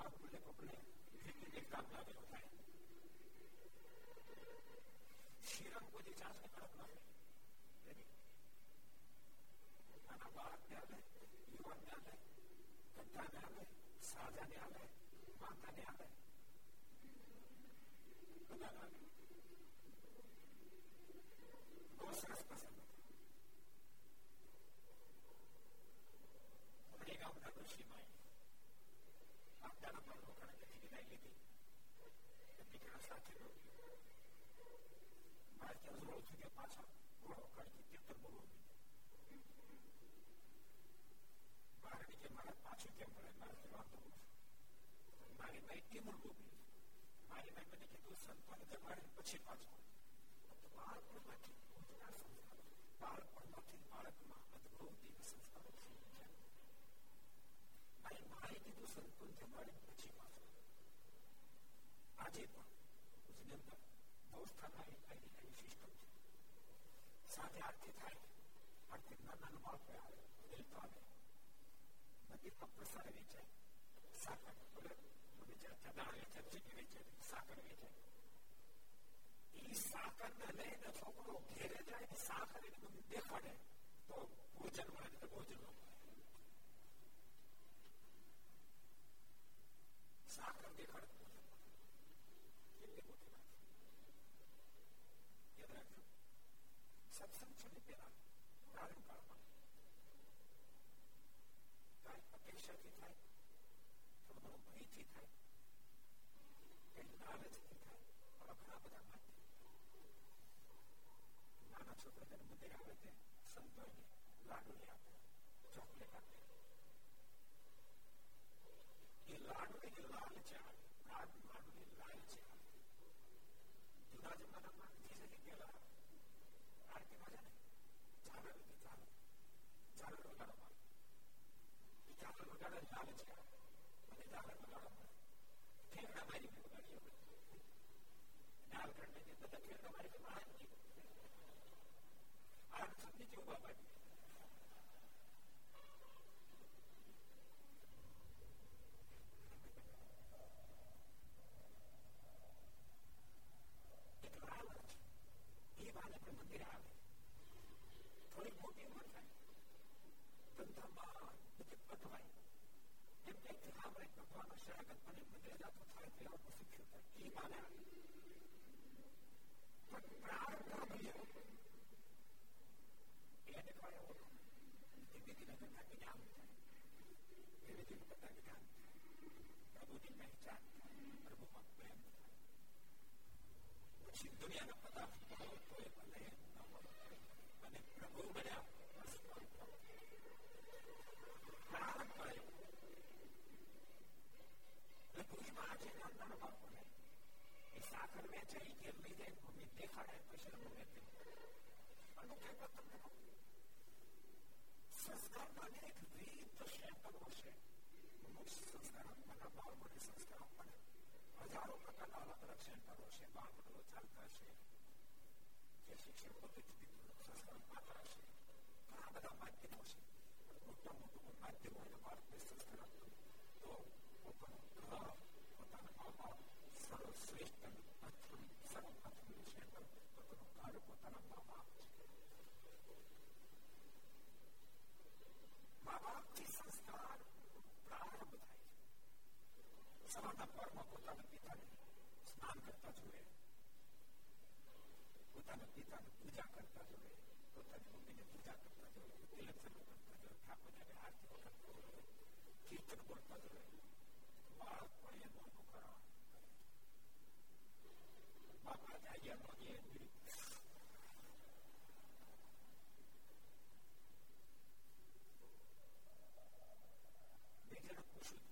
आप मुझे अपने ज़िंदगी का दादा बताए श्री राम को जी चांस नहीं पड़ता है माना बालक न्यायालय युवा न्यायालय कट्टा न्यायालय साझा न्यायालय माता न्यायालय बताना बहुत सरस पसंद अपने गाँव का कृषि माए દારૂ પણ રોકાણ કરી વિદાય લીધી એમની ઘણા સાથે ભારતીય હજુ ઓળખી ગયા પાછા ઘોડો કાઢી તેતર બોલો બહાર નીકળે મારા પાછું કેમ મળે મારા જવાબ દઉં મારી માઈ કેમુલ બોલી મારી માઈ મને કીધું સંતાન જમાડે પછી પાછો બાળપણમાંથી બાળપણમાંથી બાળકમાં અદભુત તો સંતો જમાડી પછી પાછો આજે પણ જનતા બહુ સ્થાનાએ આવી એવી સિસ્ટમ છે સાંજે આરતી થાય આરતી નાના બાળકો આવે વડીલ આવે મંદિરમાં પ્રસાદ વેચાય સાકર વેચાય દાળ વેચાય ચીની વેચાય સાકર વેચાય એ સાકરને લઈને છોકરો ઘેરે જાય સાકર એકદમ દેખાડે તો ભોજન મળે ભોજન મળે સાકર દેખાડે કેટલી મોટી વાત યાદ રાખજો સત્સંગ છે ને પેલા પ્રારંભ કાળમાં થાય અપેક્ષાથી થાય થોડો ઘણો ભયથી થાય કઈ લાલચથી થાય આવા ઘણા બધા માટે નાના છોકરા જન્મ દે આવે તે સંતોને લાડુ આપે ચોકલેટ આપે લાલચ આવે રાત માનવી લાલચ આવે જુદા જમાનામાં જે છે પેલા આરતીમાં છે ને ચાદર હતી ચાદર ચાદર વગાડવા ચાદર વગાડે લાલચ આવે અને ચાદર વગાડવા ખેરડા મારી વગાડી નાલ કરને જે બધા ખેરડા મારી બહાર નીકળે આ સમજી કેવું બાબા દુનિયાના પદાર્થ કોઈ ભલે અને પ્રભુ બન્યા પ્રારંભ કર્યો પ્રભુની માં છે નાના બાળકોને એ સાકર વેચે એ ઘેર લઈ જાય મમ્મી દેખાડે પછી મમ્મી તે અનુકૂળ તમને સંસ્કારમાં અનેક વિવિધ ક્ષેત્રો છે અમુક સંસ્કાર આપવાના બાળકોને સંસ્કાર આપવાના હજારો પ્રકારના અલગ અલગ સેન્ટરો છે બાળકો ચાલતા છે જે શિક્ષણ પદ્ધતિ સંસ્કાર પાત્ર છે ઘણા બધા માધ્યમો છે મોટા મોટું માધ્યમો બાળકને સંસ્કાર આપતું તો પોતાનું ઘર પોતાના મા બાપ સર્વશ્રેષ્ઠ પ્રથમ સર્વપ્રથમ છે પોતાનું ઘર પોતાના મા બાપ મા બાપથી સંસ્કાર પ્રારંભ થાય છે સવારના પરમાં પોતાના પિતાને સ્નાન કરતા જોડે પોતાના પિતાને પૂજા કરતા જોડે પોતાની મમ્મીને પૂજા કરતા જોડે તિલક ચાલુ કરતા જોડે ઠાકોરને આરતી કરતા જોડે કીર્તન બોલતા જોડે બાળક બાપા જાગ્યા માંગીએ બે જણા પૂછ્યું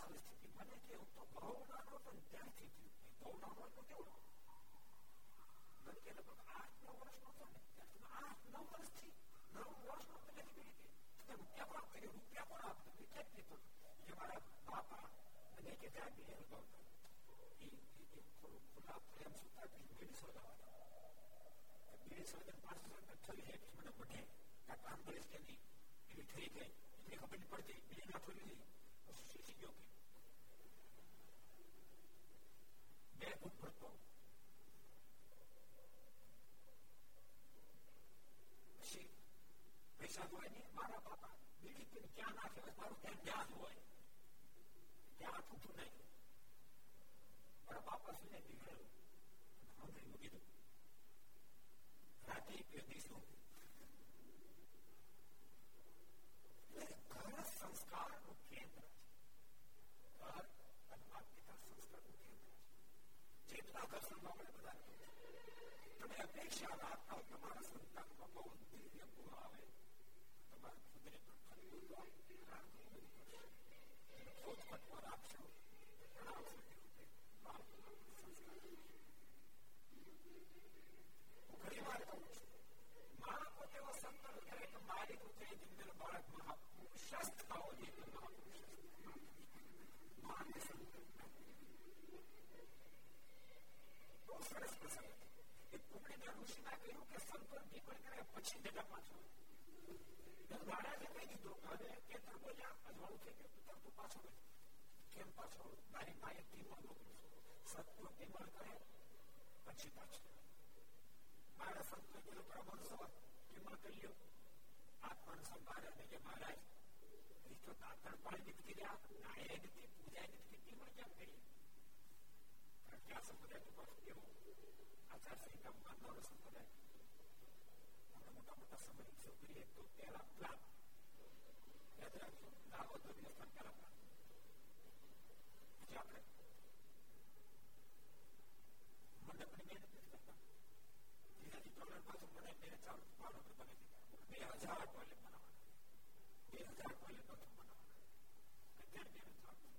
પરિસ્થિતિ મને કેવું તો બહુ નાનો પણ ત્યાંથી થયું બહુ નાનો તો કેવડો મને કે લગભગ આઠ નવ વર્ષનો હતો ને આઠ નવ વર્ષથી નવ વર્ષનો તો નથી કરી હતી તમે રૂપિયા પણ આપતો રૂપિયા પણ આપતો ક્યાંક દીધો એ મારા બાપા અને કે ત્યાં બી એનું ભાવ એ થોડું ખુલ્લા પ્રેમ સુતા પછી બીડી શોધવા બીડી શોધે પાંચ વર્ષ થઈ જાય પછી મને બઢે કાંઈ કામ કરીશ કે નહીં એવી થઈ ગઈ એટલે ખબર નહીં પડતી બીડી ના થોડી નહીં શીખી ગયો કે બે ફૂટ ભરતો પછી પૈસા હોય ને મારા બાપા બીજી પીને ક્યાં નાખે હોય મારું ધ્યાન ત્યાં જ હોય ત્યાં છૂટું નહીં મારા બાપા સુધી નીકળેલું સાંભળી મૂકી દઉં રાતે બે દિવસનું ઘર સંસ્કારનું કેન્દ્ર છે ઘર અને માતા પિતા સંસ્કારનું કેન્દ્ર છે જેટલા ઘર સંભાળે બધા તમે અપેક્ષા રાખતા હો તમારા સંતાનમાં બહુ દિવ્ય ગુણ આવે તમારા ખુદને પણ ખરી પ્રાર્થના બધી કરશે ખોજ પટવા રાખશો પ્રણામ મહાપુરુષસ્થ થવો જોઈએ તો મહાપુરુષ માન્ય સંકલ્પ બહુ સરસ પ્રસંગ એ કુંડળીના ઋષિમાં કહ્યું કે સંકલ્પ નિર્ભર કરે પછી જગા પાછો મહારાજે કહી દીધું હવે કેતર બોલ્યા અજવાળું થઈ ગયું પિતા તું પાછો કેમ પાછો મારી માએ ટીમર મોકલું સત્વ ટીમર કરે પછી પાછો મારા સંતો પેલો પ્રબળ સવાર ટીમર કરી લ્યો આત્માને સંભાળે ને કે મહારાજ એ તો દાંતણ પાડી નથી કર્યા નાયે નથી પૂજાય નથી ટીમર કેમ કરી ક્યાં સંપ્રદાય તો પાછું કેવું આચાર સંહિતા માનવાનો સંપ્રદાય આપણે મોટા મોટા સમય છોકરી એક તો પહેલા પ્લાન યાદ રાખજો લાવો તો દિવસ પહેલા પ્લાન પછી આપણે મંડપની મહેનત નથી કરતા જેનાથી ડોલર પાછું મને મેરે ચાલુ પાડો તો બની દીધા બે હજાર ટોયલેટ બનાવવાના બે હજાર ટોયલેટ અત્યારે ત્યારે થતું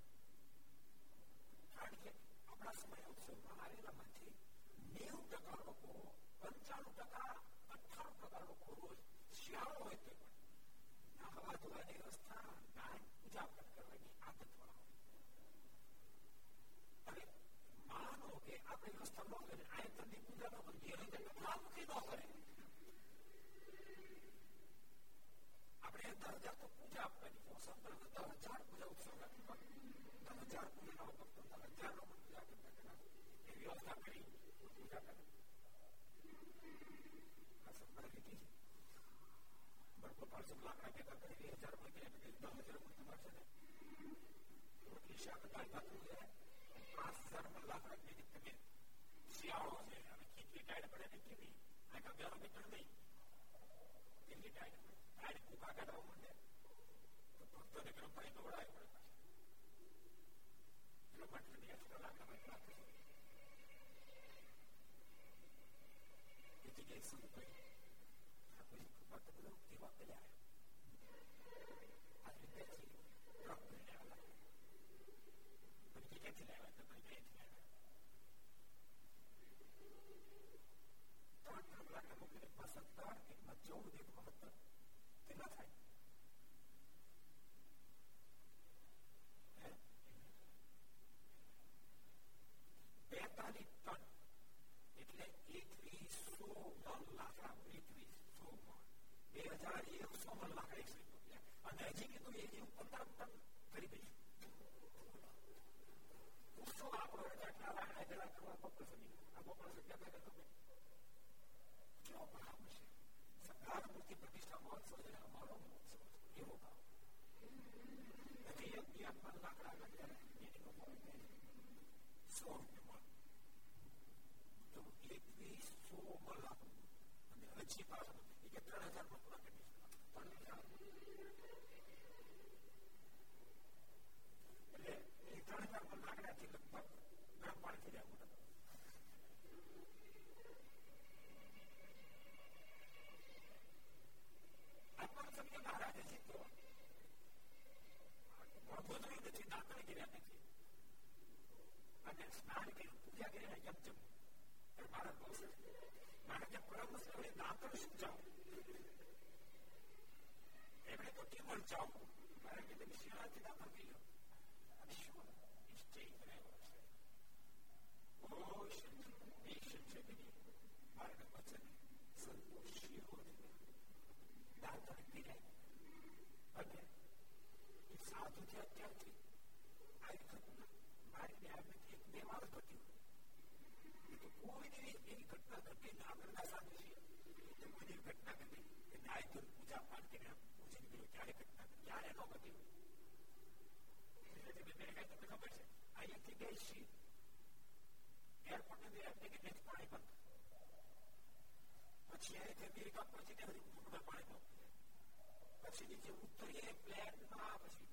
કારણ કે આપણા સમય ઉત્સવમાં આવેલામાંથી નેવું ટકા લોકો પંચાણું ટકા અઠાણું ટકા લોકો રોજ શિયાળો હોય તે પણ નાહવા ધોવાની વ્યવસ્થા દાન પૂજા પાઠ કરવાની આદત વાળા હવે માનો કે આપણે વ્યવસ્થા ન કરે આયતનની પૂજા ન કરીએ હૃદય ભાવ મૂકી ન કરે આપણે દસ હજાર તો પૂજા આપવાની સંતો દસ હજાર પૂજા ઉત્સવ રાખી દસ હજાર પૂજા ના ભક્તો દસ હજાર લોકો પૂજા કરતા કરતા એ વ્યવસ્થા કરી પૂજા કરે આ સંભાળ લીધી બરકો પાંચસો લાકડા ભેગા કરી બે હજાર માં ગયા દસ હજાર માં તમારે છે ને રોટલી શાક દાળ ભાત છે પાંચ હજાર માં લાકડા ભેગી તમે શિયાળો છે અને ખીચડી ટાઈડ પડે ને કેવી આ કબ્યારો નીકળ નહીં કેટલી ટાઈડ પડે ટાઈડ ભૂખા કાઢવા માંડે તો ભક્તોને ગરમ પાણી દોડાય પડે એટલા માટે એક્સ્ટ્રા લાકડા માં રાખે એ જગ્યાએ શું કહ્યું પછી ભક્ત બધો એવા કર્યા આજે બેસી ટ્રક કરીને આવ્યા પછી ક્યાંથી લાવ્યા તો પછી ક્યાંથી લાવ્યા ત્રણ ત્રણ લાખ મોકલે સત્તર એકમાં ચૌદ એકમાં સત્તર કેટલા થાય બેતાલીસ ટન એટલે એકવીસો મણ લાકડા એકવીસો મણ બે હજાર એકસો મણ લાકડા એકસો અને હજી કીધું એ જેવું પંદર ટન કરી દઈશું ઉત્સવ આપણો આટલા લાકડા જરા કરવા બપોર સુધી આ બપોર સુધી તમે તમે કેવો ભાવ છે સરકાર મૂર્તિ પ્રતિષ્ઠા મહોત્સવ હજી એક યાદમાં લાકડા લાગ્યા એની બપોર સો રૂપિયા તો એકવીસો લાખ અને હજી પાછળ એ કે ત્રણ હજાર માં પૂરા કરી ત્રણ હજાર એટલે એ ત્રણ હજાર માં લાકડાથી લગભગ ગરમ પાણી થઈ જાય મોટા આત્મા સમજે મહારાજે જીતો ગોધડી નથી દાંતણ કર્યા નથી અને સ્નાન કર્યું પૂજા કરીને યમ જમ મહારાજ બોલશે મહારાજે પરમ સ્થળે દાંતણ શું જાઓ એમણે તો કેવળ જાઓ મહારાજ કે તમે શિયાળાથી દાંતણ કરી લો અને શું નિશ્ચય કરાયો છે ઓ શિવ છે બની મારા વચન સંતોષ શિવો દાંતણ પીરાય અને એ સાધુ છે અત્યારથી આવી ઘટના મારી ન્યાયમાંથી એક બે વાર ઘટ્યું એ તો કોઈ એવી ઘટના ઘટી ના કરતા સાધુ છે એ કોઈ ઘટના ઘટી કે ન્યાય કર પૂજા પાઠ કરીને પૂછી ગયો ક્યારે ઘટના ઘટી ક્યારે ન ઘટી એટલે મેં કઈ તમને ખબર છે અહીંયાથી ગઈ શી એરપોર્ટ ને એમને કે નથી પાણી બંધ પછી અહીંયાથી અમેરિકા પહોંચીને હજી પૂર્ણ પાણી બંધ પછી નીચે ઉતરીએ પ્લેનમાં પછી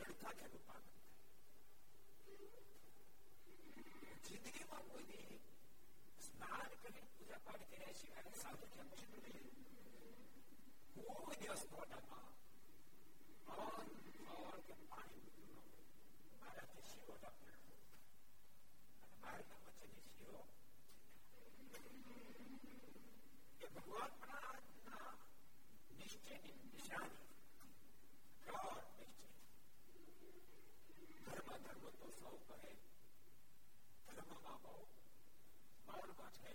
જડતા છે જડતા છે ઉત્પાદન જિંદગીમાં કોઈ દી સ્નાન કરી પૂજા પાઠ કર્યા સિવાય સાધુ કેમ છે કોઈ દિવસ મોઢામાં અન્ન ફળ કે પાણી મૂક્યું ન મારાથી શીરો રાખ્યો અને મારા વચ્ચે શીરો એ ભગવાન પ્રાણના નિશ્ચયની નિશાની પ્રૌઢ નિશ્ચય ધર્મ ધર્મ તો સૌ કરે ધર્મમાં બહુ બળમાં છે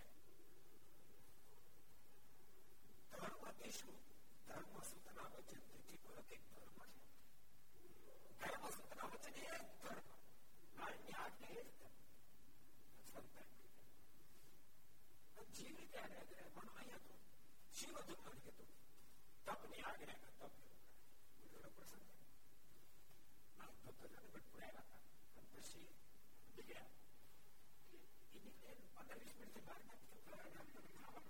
ધર્મથી શું ધર્મ સૂતના વચન તેથી પરત એક ધર્મ છે ધર્મ સૂતના વચન એ જ ધર્મ નાની આજ્ઞા એ જ ધર્મ સંતાન જીવી ત્યારે મને અહીંયા તો શિવ ધર્મ કીધું તપની આજ્ઞા કે તપ બધો પ્રસંગ ભક્તો ભટ્ટ પુરાયા હતા પછી નીકળ્યા પંદર વીસ મિનિટ બહાર નાખી ખાવા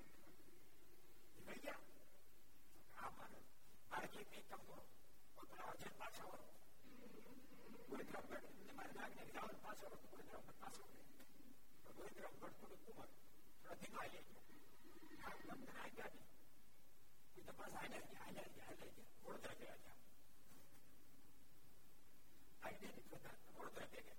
ગયા આ મારે મારે કઈ કઈ કામ કરો પોતાના અજય પાછા વળો ગોવિંદરામ ભટ્ટ મારે નાગને જાવન પાછો વળો ગોવિંદરામ ભટ્ટ પાછો વળે ગોવિંદરામ ભટ્ટ થોડું કુમાર થોડા ધીમા લઈ ગયો નાગ તમને આ ગયા નહીં એ તો પાછા હાલ્યા ગયા હાલ્યા ગયા હાલ્યા ગયા વડોદરા ગયા ગયા આઈડિયા ની પ્રધાન વડોદરા ભેગા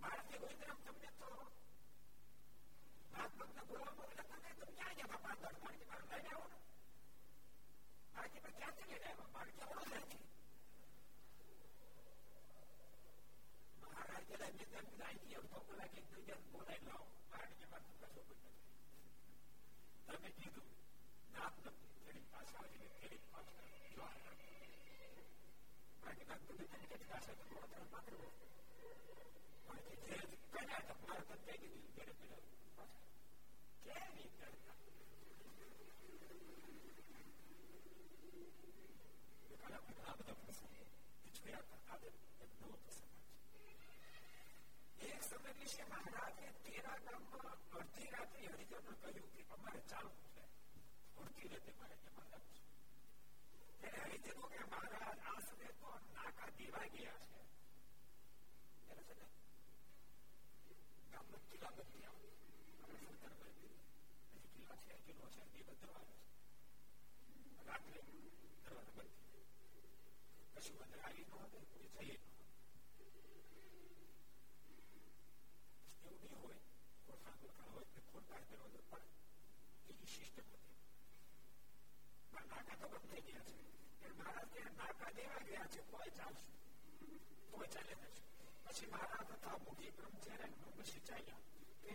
મારાથી ગોવિંદરામ તમને તો નાગભક્ત બોલાવો એટલે તમે તમે ક્યાં ગયા પાંચ દસ કારણ કે મારે લઈને આવો ને મારે કે ક્યાંથી લઈને આવ્યા મારે કે વડોદરાથી મહારાજ જરા નિદાન વિદાય અડધો કલાક એક બીજા બોલાવી લાવો કારણ કે મારે કશો કોઈ નથી તમે કીધું નામ નથી ફેરી પાછા આવીને ફેરી પાછા જવા કારણ કે નામ તમે તેને કેટલી આશા તો વડોદરા માત્ર કારણ કે જે કર્યા હતા મારે તો કહી દીધું ઘરે પેલા પાછા કેવી કરતા ઘણા બધા પ્રસંગો જોયા હતા આદર એક નવો પ્રસંગ એક સમય વિશે મહારાજે તેરા ગામમાં અડધી રાત્રે હરિજનો કહ્યું કે અમારે ચાલુ છે અડધી રાતે મારે એમાં જવું છે ત્યારે હરિજનો કે મહારાજ આ સમય તો નાકા દેવા ગયા છે ગામનો કિલ્લા બધી આવે આપણે સરકાર બધી હજી કિલ્લા છે કિલ્લો છે એ બધો આવે છે રાત્રે દરવાજા બંધ પછી અંદર આવી ન હોય કોઈ જઈએ ન એવું નહીં હોય ઓળખાણ ઓળખાણ હોય કે ખોટા દરવાજો પડે એની સિસ્ટમ હતી નાકા તો બંધ થઈ ગયા છે મહારાજ કે નાકા દેવા ગયા છે કોઈ ચાલશે કોઈ ચાલે નથી પછી મહારાજ તથા મોટી બ્રહ્મચારી પછી ચાલ્યા કે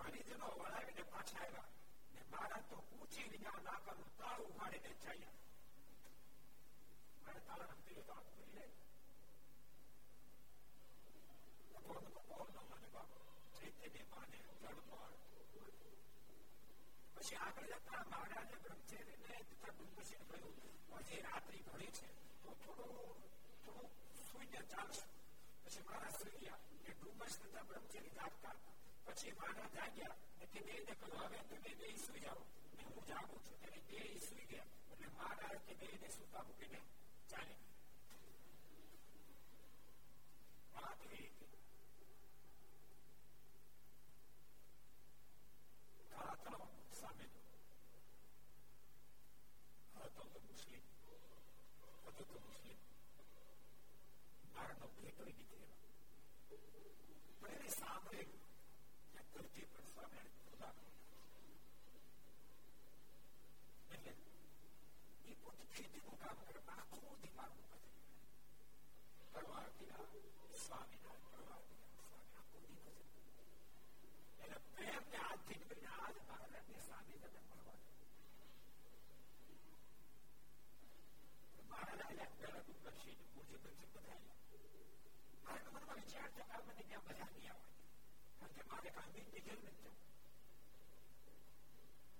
હરિજનો વળાવીને પાછા આવ્યા ને મહારાજ તો ઊંચી રીતે નાકાનું તાળ ઉઘાડીને ચાલ્યા મારે તાળા નંબર તો આપ કરી લે ભગવાન તો કોણ ન માને બાપ ચૈતન્ય માને જળમાળ પછી આગળ જતા મહારાજે બ્રહ્મચર્યને તથા ડુંગરસિંહ કહ્યું હજી રાત્રિ ઘણી છે તો થોડું થોડું સુઈને ચાલશે પછી મહારાજ સુઈ ગયા કે ડુંગર તથા બ્રહ્મચર્ય જાગતા પછી મહારાજ જાગ્યા એટલે બે ને કહ્યું હવે તમે બે સુઈ જાઓ ને હું જાગું છું ત્યારે બે સુઈ ગયા એટલે મહારાજ કે બે ને સુતા મૂકીને ચાલે વાત એ કાળા તળાવ સામે હતો તો મુસ્લિમ હતો તો મુસ્લિમ મારાનો ભેટો નીકળેલો પણ એને સાંભળેલું ત્યાં ધરતી પર સામે ખુદા એટલે એ પોતે ખેતીનું કામ કરે આખું દિમાગ પરવાર દિલા સ્વામીના પરવાર દિલા સ્વામી આખું દિવસ એટલે પ્રેમ ને આજથી કરીને આજ મહારાજને સ્વામી તમે મળવા મહારાજ આવ્યા પહેલા તું કરશી મૂર્તિ બનશે બધા આવ્યા મારા મનમાં વિચાર છે કે મને ત્યાં બધા નહીં આવવાની કારણ કે મારે કાંદી ની ઘેર નથી જવું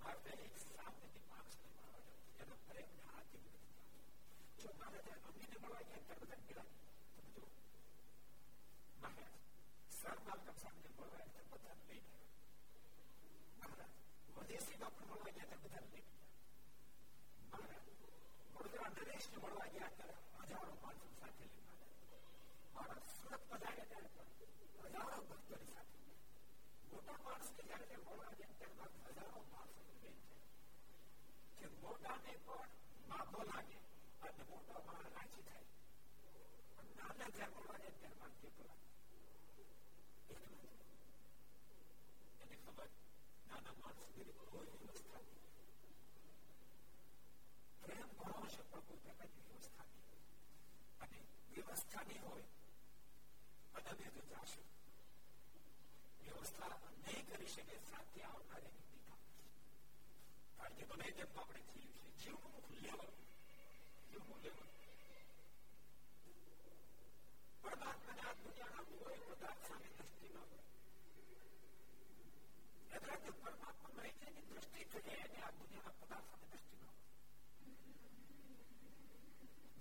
મારે એક સામેથી માણસને મળવા જવું એનો પ્રેમ ને હાથી નથી જો મારે ત્યાં અમીને મળવા ગયા ત્યારે બધા ગયેલા તમે જો મહારાજ સર માલકમ સામને મળવા એટલે બધા લઈને મહારાજ વદેશીમાં પણ મળવા ગયા ત્યારે બધા લઈને ગયા મહારાજ વડોદરા નરેશને મળવા ગયા ત્યારે હજારો માણસો સાથે લઈને મારા સુરત પધાર્યા ત્યારે પણ હજારો ભક્તોની સાથે મોટા માણસને જયારે તે મળવા ગયા ત્યારે હજારો માણસો લઈને જાય કે મોટાને પણ માફો લાગે અને મોટા માણસ રાજી થાય પણ નાના જયારે મળવા જાય ત્યારે માણસ કેટલો લાગે એને ખબર નાના માણસ સુધી કોઈ વ્યવસ્થા પ્રેમ ઘણો છે પણ કોઈ પ્રકારની વ્યવસ્થા નહીં અને વ્યવસ્થા નહીં હોય અદમ્ય તો જાશે વ્યવસ્થા નહીં કરી શકે સાથે આવનારી પિતા કારણ કે ગમે તેમ આપણે થયું છે જીવનું લેવલ જીવનું લેવલ પરમાત્માને આ દુનિયાના કોઈ પદાર્થ સામે દ્રષ્ટિ ન હોય એટલે કે પરમાત્મા મરી જાય દ્રષ્ટિ થઈ જાય એને આ દુનિયાના પદાર્થ સામે દ્રષ્ટિ ન હોય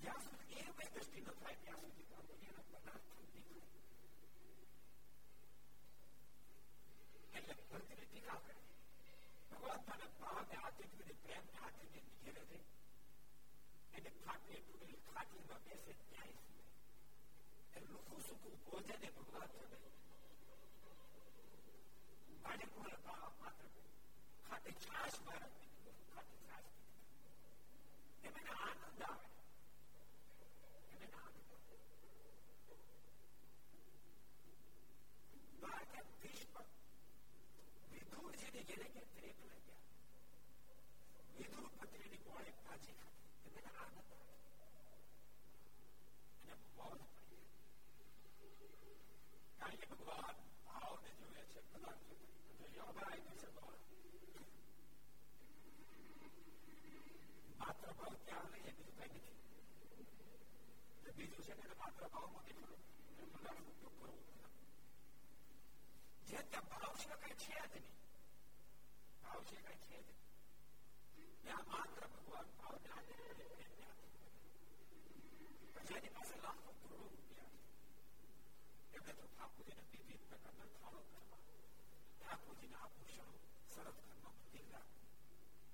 જ્યાં સુધી એ કોઈ દ્રષ્ટિ ન થાય ત્યાં સુધી આ દુનિયાના પદાર્થ એટલે ભક્તિની ટીકા કરે ભગવાન મને ભાવને હાથે કીધે પ્રેમને હાથે ઘેરે રહે એને ખાટલી તૂટેલી ખાટલીમાં બેસે ન્યાય સિવાય લુખું સુખું ભોજન એ ભગવાન છે ભાડે કોને માત્ર ખાટે છાશ મારા ખાટે છાશ એમને આનંદ આવે એમને આનંદ આવે દ્વારકા ભીષ્મ વિધુર જેને જેને કે ત્રેક લાગ્યા વિધુર પત્રીની મોડે ભાજી ખાધી એમને આનંદ આવે અને મોજ પડી કારણ કે ભગવાન ભાવને જોવે છે પદાર્થ યોગાય છે ભગવાન માત્ર ભાવ ત્યાં લઈએ બીજું કઈ નથી બીજું છે ને માત્ર ભાવમાં કેટલું પદાર્થ ઉપયોગ કરવો જે ત્યાં ભાવ સિવાય કઈ છે જ નહીં ભાવ સિવાય કઈ છે જ નહીં ત્યાં માત્ર ભગવાન ભાવ ને આધીન પડે પ્રેમને આધીન પડે જેની પાસે લાખો કરોડો રૂપિયા છે એમને તો ઠાકોરજીને વિવિધ પ્રકારના થાળો કરવા ઠાકોરજીના આભૂષણો સરસ ઘરમાં મંદિર રાખવું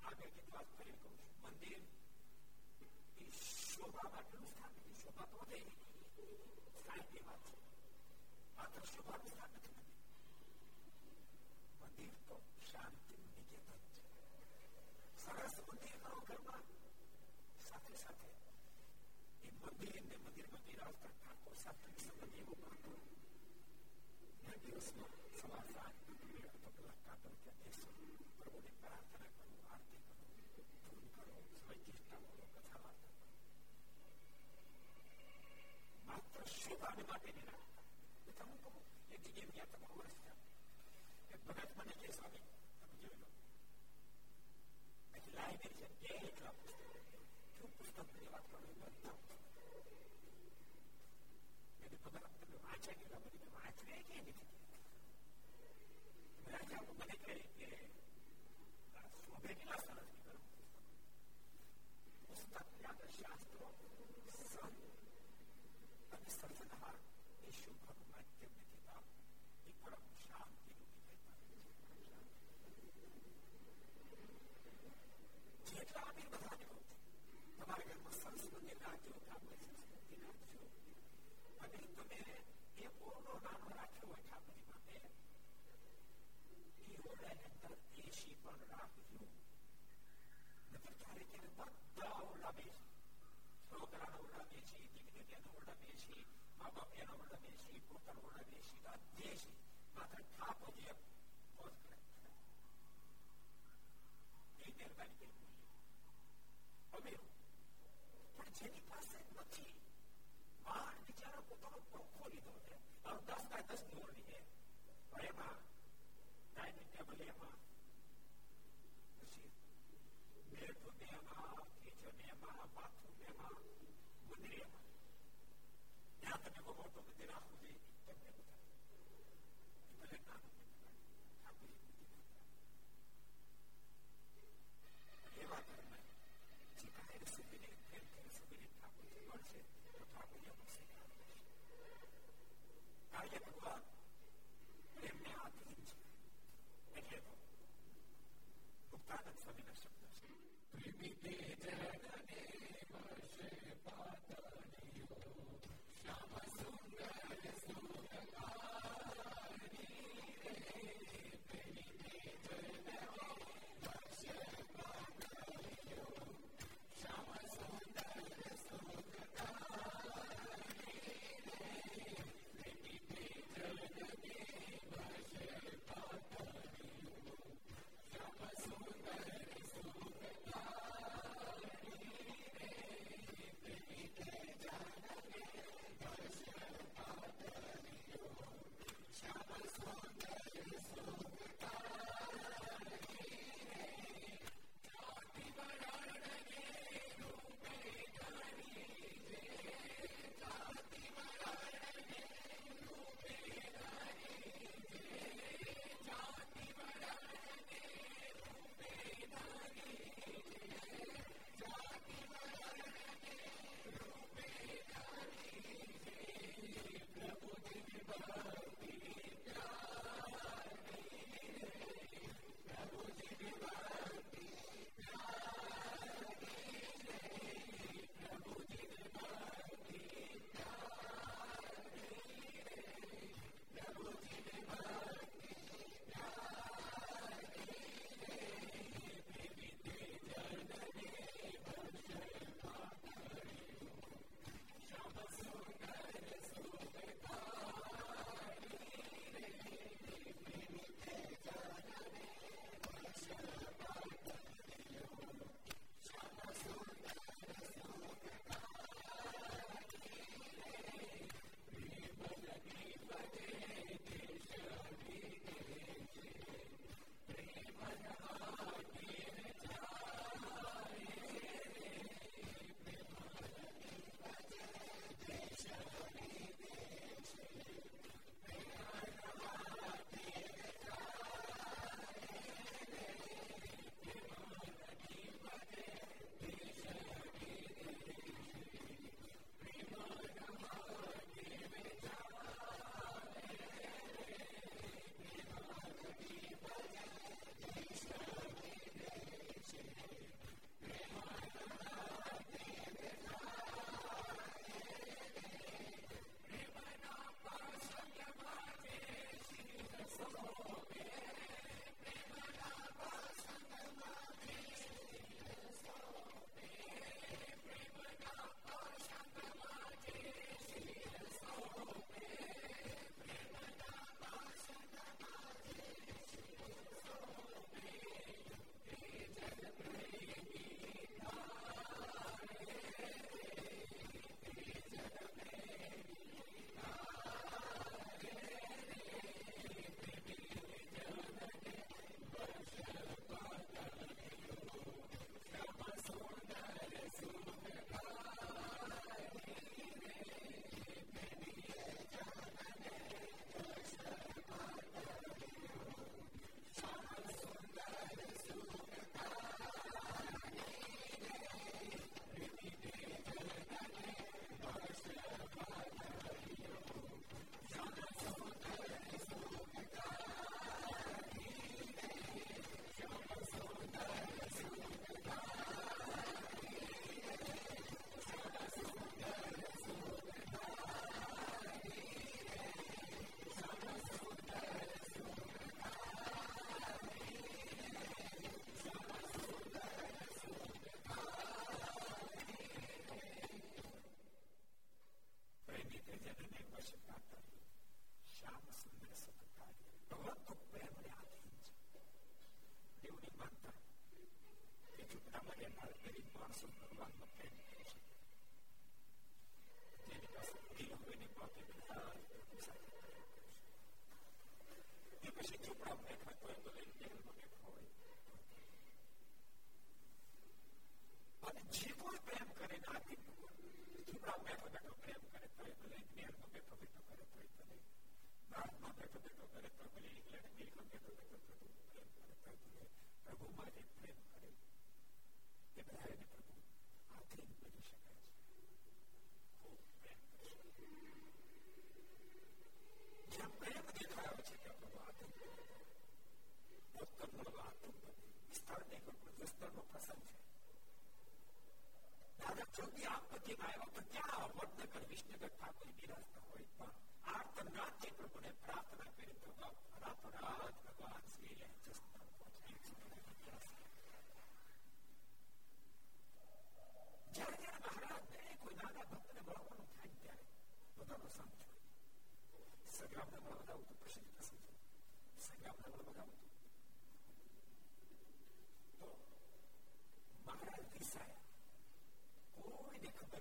આગળની વાત કરી કહું છું મંદિર એ શોભા માટેનું સ્થાન નથી શોભા તો વધે સ્થાનની વાત છે માત્ર શોભાનું સ્થાન નથી મંદિર મંદિર તો શાંતિનું નિકેતન છે સરસ મંદિર કરો ઘરમાં સાથે સાથે એ મંદિર ને મંદિરમાં બિરાજતા ઠાકોર સાથે સંબંધ એવો કરતો દિવસમાં સવાર સાંજ તો કલાક કાપડ ત્યાં બેસો પ્રભુને પ્રાર્થના કરો આરતી કરો ધૂન કરો સ્વયચેષ્ટા કરો કથા વાર્તા કરો માત્ર શોભાને માટે નહીં રાખતા તમે કહો એક જગ્યાએ ત્યાં તમારું વર્ષ થયા એક ભગત મને કે સ્વામી તમે જોઈ લો પછી લાઇબ્રેરી છે કેટલા પુસ્તકો શું પુસ્તકની વાત કરો બધા એટલે ભગત તમે વાંચ્યા કેટલા બધી વાંચવે કે નથી રાજા મને કહે કે શોભે કેટલા સરસ નીકળો પુસ્તક યાદ શાસ્ત્રો તમે એ ઓરડો નાનો રાખ્યો હોય ઠાકોરજી માટે એ ઓરડાની અંદર એસી પણ રાખજો નતર ક્યારે ક્યારે બધા ઓરડા બેસી છોકરાના ઓરડા બેસી દીકરીના ઓરડા બેસી મા બાપ એના ઓરડા બેસી પોતાના ઓરડા બેસી દેશી માત્ર ઠાકોરજી મોજ કરે એ મહેરબાની કરી બોલી અમીર પણ જેની પાસે નથી બહાર બિચારો પોતાનો પંખો લીધો છે દસ બાય દસ ની ઓરડી છે પણ એમાં ડાઇનિંગ ટેબલ એમાં પછી બેડરૂમ એમાં કિચન એમાં બાથરૂમ એમાં મંદિર એમાં ત્યાં તમે બહુ મોટો મંદિર રાખવું જોઈએ તમને બધા ભલે નાનું મંદિર ઠાકોરજી મંદિર એવા ઘરમાં જે કાંઈ સુધીને તો ઠાકોરજી મળશે કારણ કે ભગવાન પ્રેમને આધીન છે એટલે તો મુક્તાનંદ સ્વામીના શબ્દ છે પ્રેમી જનને વર્ષે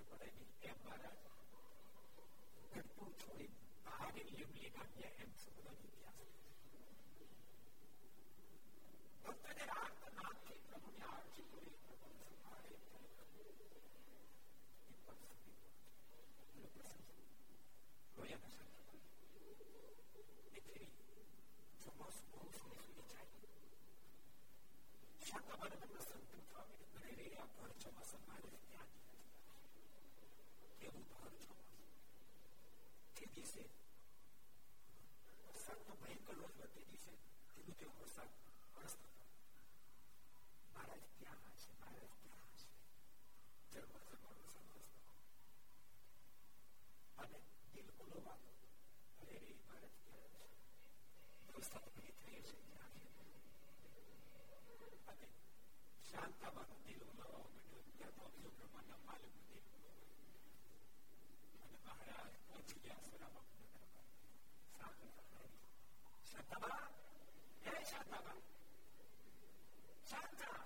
પડે નહીં એમ મહારાજ ઘટતું છોડી બહાર લીમલી નાખ્યા એમ સમજવાનો ઇતિહાસ ભક્તને રાત નાથથી પ્રભુની આરતી કરી પ્રભુ સંભાળે રોયાના સાથે એ ફેરી ચોમાસ બહુ સુધી સુધી ચાલી શાંતા મને તમને સંત થવા ઘરે રહ્યા ભર ચોમાસા મારે ત્યાં એવું ભર ચોમાસ તે દિવસે વરસાદનો ભયંકર રોજ તે દિવસે તેનું તેવો વરસાદ વરસતો મહારાજ ત્યાં છે મહારાજ ત્યાં છે જળ વરસાદ વરસાદ વરસતો અને દિલ બોલવાનો અરે રે મહારાજ ત્યાં છે વ્યવસ્થા તો બધી થઈ છે ત્યાં છે અને શાંતામાં દિલ ઉલાવવા માંડ્યો ત્યાં તો અભિયો બ્રહ્માંડના માલિક દિલ અને મહારાજ પહોંચી ગયા સરામાં નગરમાં સાંકળ શાંતાબા હે શાંતાબા શાંતા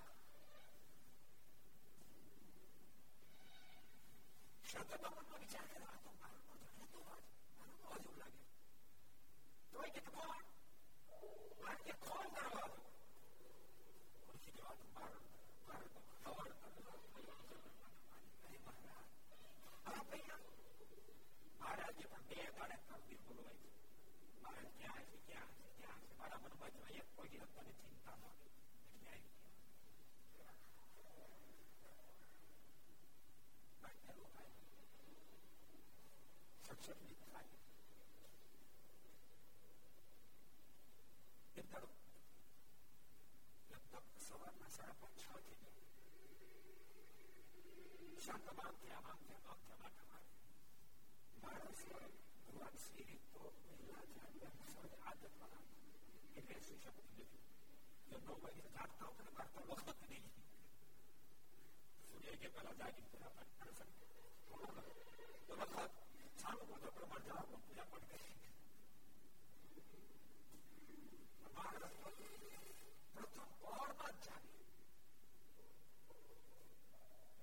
શાંતાબા મનમાં વિચાર કર્યો આ તો મારો મોજો રહેતો વાત મારો મોજ એવું લાગે તો એ કે કોણ મારે કે કોણ કરવા દો ખુરશી જવા તો મારો મારો તો ખબર મહારાજે પણ બે દાડે તકદીર બોલવાય છે મહારાજ ક્યાં છે ક્યાં છે ક્યાં છે મારા મનમાં જો એક કોઈ દિવસ તને ચિંતા ન એટલે આવી ગયા સક્ષમ થાય એક દાડો લગભગ સવારના સાડા પાંચ છ થઈ ગયા શાંત આમ થયા આમ થયા આમ થયા માથા મારે મારા સ્વર ભગવાન શ્રી તો પહેલા જાણ્યા સવારે આદત વાળા એટલે શું શકતું નથી જો નવ વાગે જાગતા હોય ને કરતા વખત નહીં સૂર્ય કે પહેલા જાગી પૂરા પાઠ તો વખત સારું બધો પ્રમાણ જવાબ પૂજા પણ કરી પ્રથમ ઓરમાં જ જાગે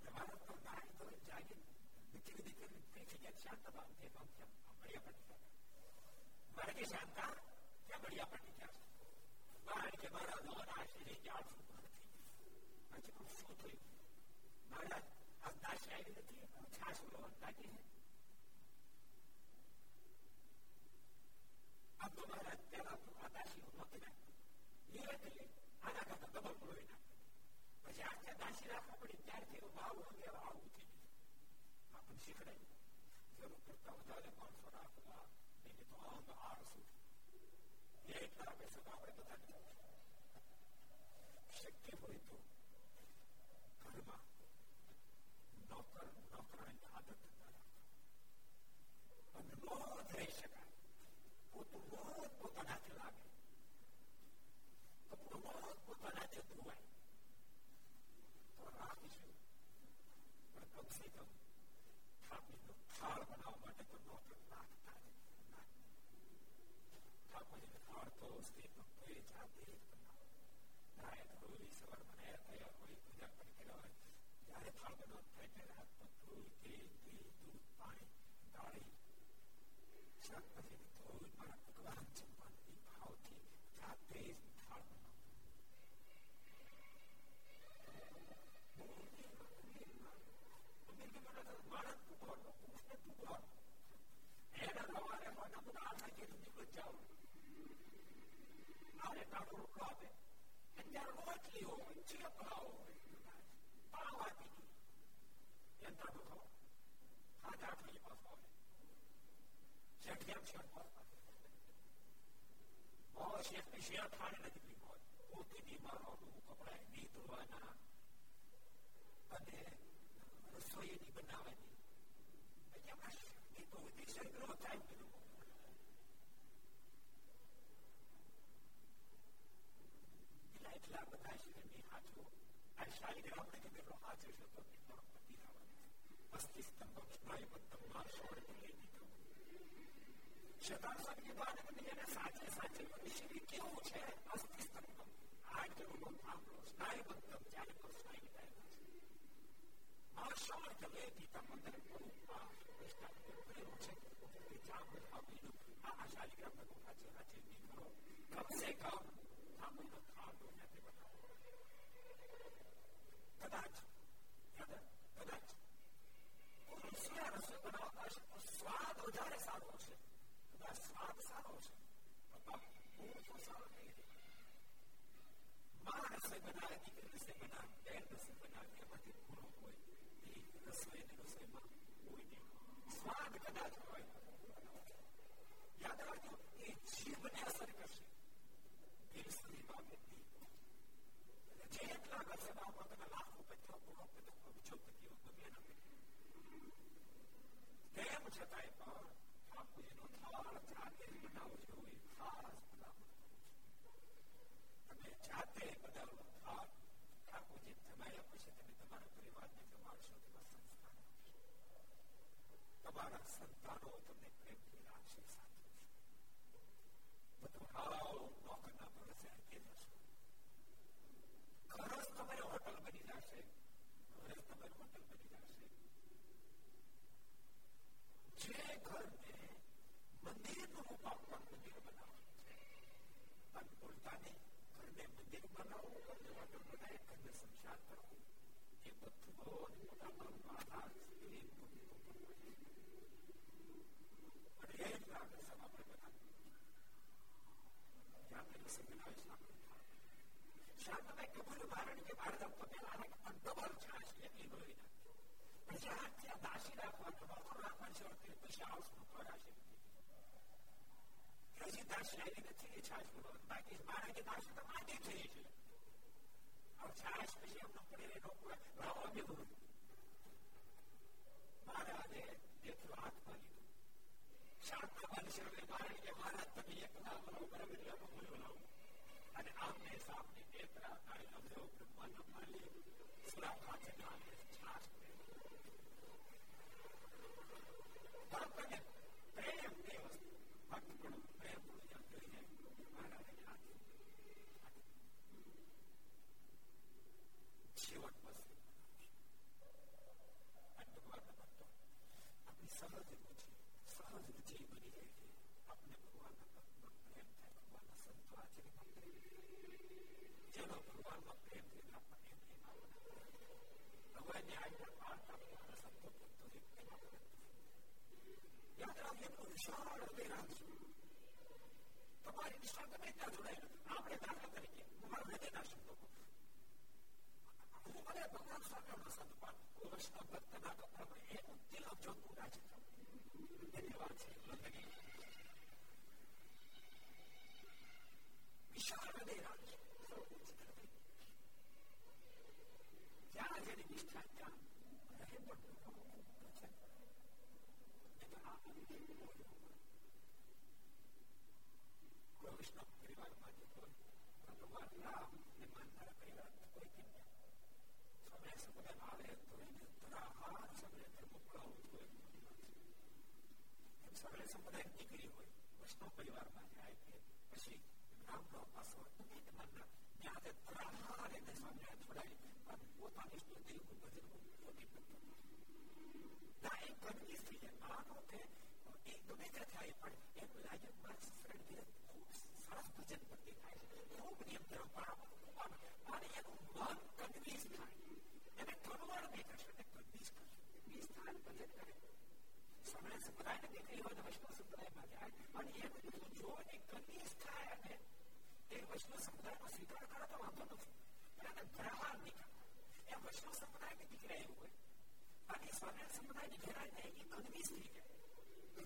તમારા તો નાય તો જાગે બીજી બધી કરી થઈ ગયા શાંત ભાવ છે ભાવ છે બળિયા પડી ગયા મારે કે શાંતા ક્યાં બળિયા પડી ગયા મારે કે મારા દોર આશી રહી ગયા આઠ પછી પણ શું થયું મારા આ દાસી આવી નથી છાસ લોહન નાખી છે આમ તો મારા પેલા તો આ દાસી નહોતી નાખતી ધીરે ધીરે આના કરતા ડબલ લોહી નાખે પછી આ દાસી રાખવા પડી ત્યારથી એવો ભાવ વગેરે આવું થઈ ગયું આપણને શીખડાયું જરૂર કરતા વધારે માણસો રાખવા નહીં તો અંગ આળસુ એટલા પૈસા તો આપણે બધાને શક્ય હોય તો ઘરમાં નોકર નોકરાની આદત અને રોજ રહી શકાય પોતું રોજ પોતાના હાથે લાગે કપડું રોજ પોતાના હાથે ધોવાય તો રાખીશું પણ કમસે કમ ઠાકોરનો થાળ બનાવવા માટે તો નોકર નાખતા જ ઠાકોરજીને થાળ તો સ્ત્રી તો કોઈ જાતે જ બનાવો નાય ધોઈ સવાર બનાવ્યા થયા હોય પૂજા પણ કર્યા હોય જ્યારે થાળ બનાવ થાય ત્યારે હાથ પગ ધોઈ તેલ ઘી દૂધ પાણી દાળી શાકભાજી ધોઈ મારા ભગવાન બધા આઠા ઘેર નીકળ જાઓ આવે ટાટો રોટલો આપે ત્યારે રોટલી હોય ચેપલા હોય પાવ આપી દે એમ ટાટો થવો હાથ આઠ વાગે પાછો આવે શેઠ કેમ શેઠ પાછો શેઠ ની શેઠ ખાને નથી પીવો પોતે બીમાર હોવું કપડા નહીં ધોવાના અને રસોઈ એની બનાવવાની એ તો અતિશય ગ્રહ થાય બધું એટલા એટલા બધા છે એમની હાથો આ શારીરિક આપણે કે કેટલો હાથ છે તો કેટલો પતિ અસ્થિ સ્તંભ સ્નાયુબદ્ધ માર્શોળ લઈ દીધો શતાર સાહેબની વાત કરી એને સાચે સાચે મનુષ્ય કેવું છે અસ્થિ સ્તંભ હાથ જેવું થાંભલો સ્નાયુબદ્ધ ત્યારે પણ સ્નાયુ થાય માર્શોળ જલે પિતા મંદિર પ્રભુ નિષ્ઠા કર્યું છે કે જામ આપીનું આ શારીરિક આપણે સાચે સાચે નહીં કરો કમ સે કમ થાંભલો થાંભલો કદાચ કદાચ રસોઈયા રસોઈ બનાવતા હશે તો સ્વાદ વધારે સારો હશે કદાચ સ્વાદ સારો છે પણ તો સારો નહીં માં રસોઈ બનાવે દીકરી રસોઈ બનાવે બેન રસોઈ બનાવે એમાંથી ગુણો હોય એ રસોઈ અને રસોઈમાં કોઈ નહીં સ્વાદ કદાચ હોય યાદ રાખજો એ જીભને જેટલા કરશે બાપા તમે લાખો પચો કરોડ પચો અબજોપતિઓ ગમે એના તેમ છતાંય પણ ઠાકોરજીનો થાળ જાતે બનાવજો એ ખાસ તમે જાતે બનાવો થાળ ઠાકોરજી જમાયા પછી તમે તમારા પરિવારને જમાડશો તેવા સંસ્કાર તમારા સંતાનો તમને પ્રેમથી રાખશે સાથે બધું હાવ નોકરના ભરોસે આપી જશો ઘર જ તમારે હોટલ બની જશે ઘર જ તમારી હોટલ બની જશે જે ઘરને મંદિરનું રૂપ આપવા મંદિર બનાવવાનું છે અને બોલતા નહીં ઘરને મંદિર બનાવવું ઘરને હોટલ બનાવે ઘરને સંસાર કરવું એ બધું બહુ મોટા ભાગનો આધાર છે પ્રેમ ભક્તિ ઉપર હોય અને એ જ લાગે છે આપણે બધા જ્યાં તે રસી બનાવીશ આપણે શાંતભાઈ કબૂલ કારણ કે મારા પટેલ આને ડબલ છાશ એટલી ભરી નાખજો પણ જ્યાં ત્યાં દાસી રાખવાનું નોકર રાખવાનું છે પછી આવશું કરાશે હજી દાસી આવી નથી એ છાશ બોલવાનું બાકી મારા કે દાસી તો માંડી થઈ છે હવે છાશ પછી એમનો પડે એનો રાવો દેવું મહારાજે દેખ્યું હાથમાં લીધું શાંતમાં શિવને મારે કે મહારાજ તમે એકલા બોલો બરાબર એટલે બોલાવો અને આમને સામને નેત્રા તાળી અભ્યો બ્રહ્માના માલિક સુરા ખાતે નામે છાસ ભક્તને પ્રેમ તે વસ્તુ ભક્ત પણ પ્રેમ જ્યાં જોઈ જાય મહારાજે હાથ જીવન બસ અને ભગવાનના ભક્તો આપણી સહજ રુચિ સહજ રુચિ બની જાય છે આપણે ભગવાનના ભક્તમાં પ્રેમ થાય ભગવાનના સંતો આચરણ જેનો યાદ રાખજો એમનું વિશાળ હૃદય રાખજો તમારી નિષ્ઠા તમે ત્યાં જોડાયેલા આપણે દાખલા તરીકે તમારા હૃદયના શબ્દો હું મને ભગવાન સ્વામીનો સંત પાડ વૈષ્ણવ ભક્તના કપડામાં એનું તિલક જોતું રાજી થવું એની વાત છે બંદગી વિશાળ હૃદય રાખજો જ્યાં જેની નિષ્ઠા કોઈ વૈષ્ણવ પરિવારમાંથી કોઈ ભગવાન રામ ને માનનારા પરિવાર કોઈ કેમ સમય સમુદાય આવે તો એને તરાહાર સમય ધર્મ પડાવવું જોઈએ એમ સગળે સમુદાય નીકળી હોય વૈષ્ણવ પરિવારમાં જાય કે પછી રામનો પાસો એને માનના ત્યાં તે તરાહાર એને સામે છોડાય અને પોતાની સ્તુતિ ભજન પોતે કરતો ના એક કન્ફ્યુઝ થઈ જાય માનો કે એ ગમે તે થાય પણ એમ લાગે મારા શરણ વિરત ખૂબ સરસ ભજન ભક્તિ થાય છે ખૂબ નિયમ ધર્મ પાળવાનું અને એનું મન કન્ફ્યુઝ થાય એને કન્વર્ટ નહીં કરશે એને કન્ફ્યુઝ કરશે કન્ફ્યુઝ થાય ભજન કરે સમય સ્વામિનારાયણ સંપ્રદાય ને દીકરી હોય તો વૈષ્ણવ સંપ્રદાયમાં જાય અને એ બધું જો ને કનીસ થાય અને એ વૈષ્ણવ સંપ્રદાયનો સ્વીકાર કરે તો વાંધો નથી એને ગ્રહાર નીકળે એ વૈષ્ણવ સંપ્રદાયની દીકરી એવું હોય બાકી સ્વામિનારાયણ સંપ્રદાયની ઘેરાય ને એ કનવીસ થઈ જાય તો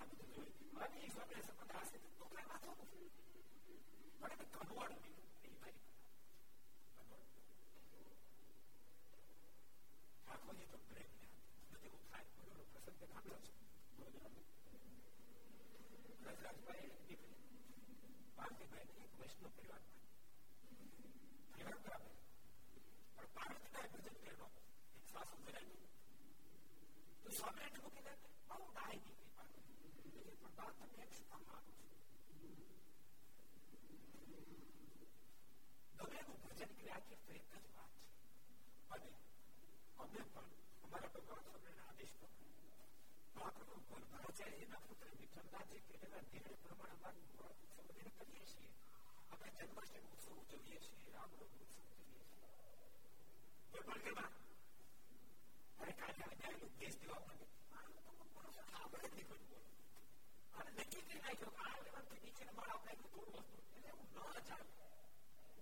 બધું જોયું બાકી સ્વામિનારાયણ સંપ્રદાય હશે તો કઈ વાંધો નથી પણ એને કનવાડ નીકળે એ મારી ઠાકોરજી તો પ્રેમ બધું થાય બધો પ્રસંગ સાંભળ્યો છે રજરાજભાઈ દીકરી પાર્થિભાઈ એક વૈષ્ણવ પરિવારમાં પરિવાર બરાબર પણ પાર્થિભાઈ ભજન કર્યો એક સાસુ કરાવી તો સ્વામિનારાયણ મૂકીને બહુ ડાય દીકરી પાર્થિભાઈ પણ બાદ તમે એક શું માંગો છો ગમેનું ભજન કર્યા છે તો એક જ વાત છે અને અમે પણ અમારા ભગવાન સ્વામિના આદેશ પ્રમાણે આપણે કોઈ ભરાચાર્યના પુત્ર વિઠ્ઠલદાસજી કહેલા નિર્ણય પ્રમાણે અમારું સંબંધીને કરીએ છીએ આપણે જન્માષ્ટમી ઉત્સવ ઉજવીએ છીએ રામનવમી ઉત્સવ ઉજવીએ છીએ કોઈ પણ કેમાં અરે કાલે આવે ત્યારે દેશ દેવા માંગે અને નક્કી કરી નાખ્યો આ લેવલથી નીચે મારા આપણે એટલું થોડું હતું એટલે હું ન ચાલે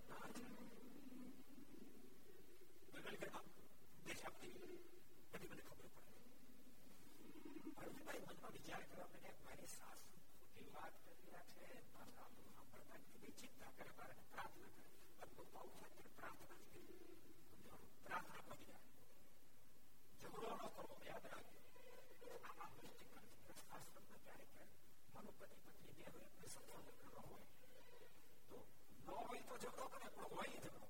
ના ચાલે બગલ કરવા દેશ આપતી બધી મને ખબર પડે અરવિંદભાઈ મનમાં વિચાર કરવા મને મારી સાસુ ખોટી વાત કરી રહ્યા છે પાછા આપણું સાંભળતા નથી ચિંતા કરે મારે પ્રાર્થના કરે અદભુત આવું થાય ત્યારે પ્રાર્થના જ કરી પ્રાર્થના કરી જાય ઝઘડો ન કરવો યાદ રાખજો આમાં વૃષ્ટિ કરે છે આશ્રમમાં ક્યારેક મનો પતિ પત્ની બે હોય કોઈ સંસાર કરવો હોય તો ન હોય તો ઝઘડો કરે પણ હોય ઝઘડો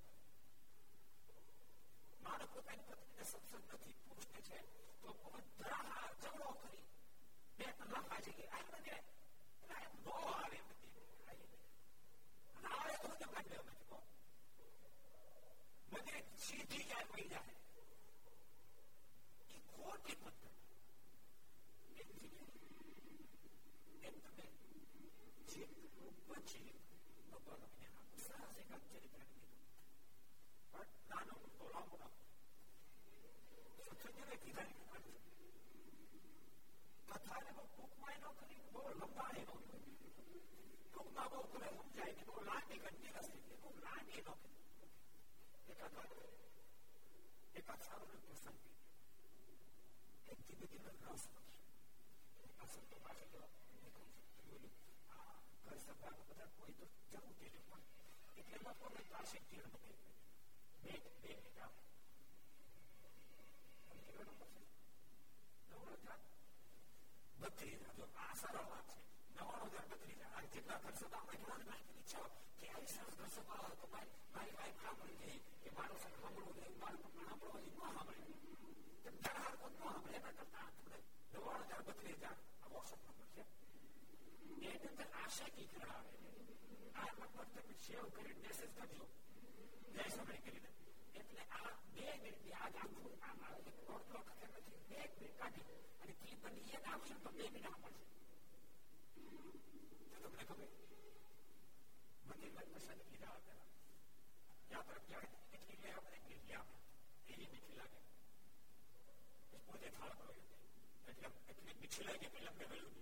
મારે પોતાની પત્નીને સત્સંગ નથી પુરુષને છે તો ધરાહાર ઝઘડો કરી બે કલાક પાછી ગઈ આ બધે એમ નો આવે બધી અને આવે તો કેમ લાગે અમે કહો મને સીધી જાય પડી જાય એ ખોટી પદ્ધતિ સરસ એક ચરિત્ર કીધું પણ નાનો મોટો લાંબો સત્સંગને કીધા કથાને બહુ ટૂંકમાં ન કરી બહુ લંબાઈ ન કરી ટૂંકમાં બહુ કરે સમજાય કે બહુ લાંબી ઘંટી રસ્તી બહુ લાંબી ન કરી એકાદ એકાદ સારો પ્રસંગ એક ધીમે ધીમે રસ પડશે આ સંતો પાસે બોલ્યું આ ઘર સભામાં બધા કોઈ તો જવું તેનું પણ એટલે લોકોને પાસે જીવન થઈ બે બે મિનિટ આવે બત્રીસ જો આ સરળ વાત છે નવાણું હજાર બત્રીસ હજાર જેટલા ખર્ચો આપણે જોવાની માહિતી ઈચ્છા કે આવી સરસ દર્શક આવે તો મારી મારી વાઈફ સાંભળી ગઈ કે મારો સર સાંભળવું નહીં મારું પણ સાંભળવા ન સાંભળે તેમ જરા કોઈ ન સાંભળે એના કરતા આપણે નવાણું હજાર બત્રીસ હજાર એની અંદર આશા કી કરાવે આ નંબર તમે સેવ કરી મેસેજ કરજો જય સમય કરીને એટલે આ બે મિનિટની આજ આખું આમ આવે છે દોઢ લાખ નથી બે મિનિટ કાઢી અને કી બની એક આવશે તો બે મિનિટ મળશે તો તમને ખબર મંદિરમાં પસંદ કીધા હતા યાત્રા ક્યારે એટલી લે આપણે એટલી લે આપણે એવી મીઠી લાગે પોતે થાળ કર્યો એટલે એટલી મીઠી લાગે પેલા મેં વહેલું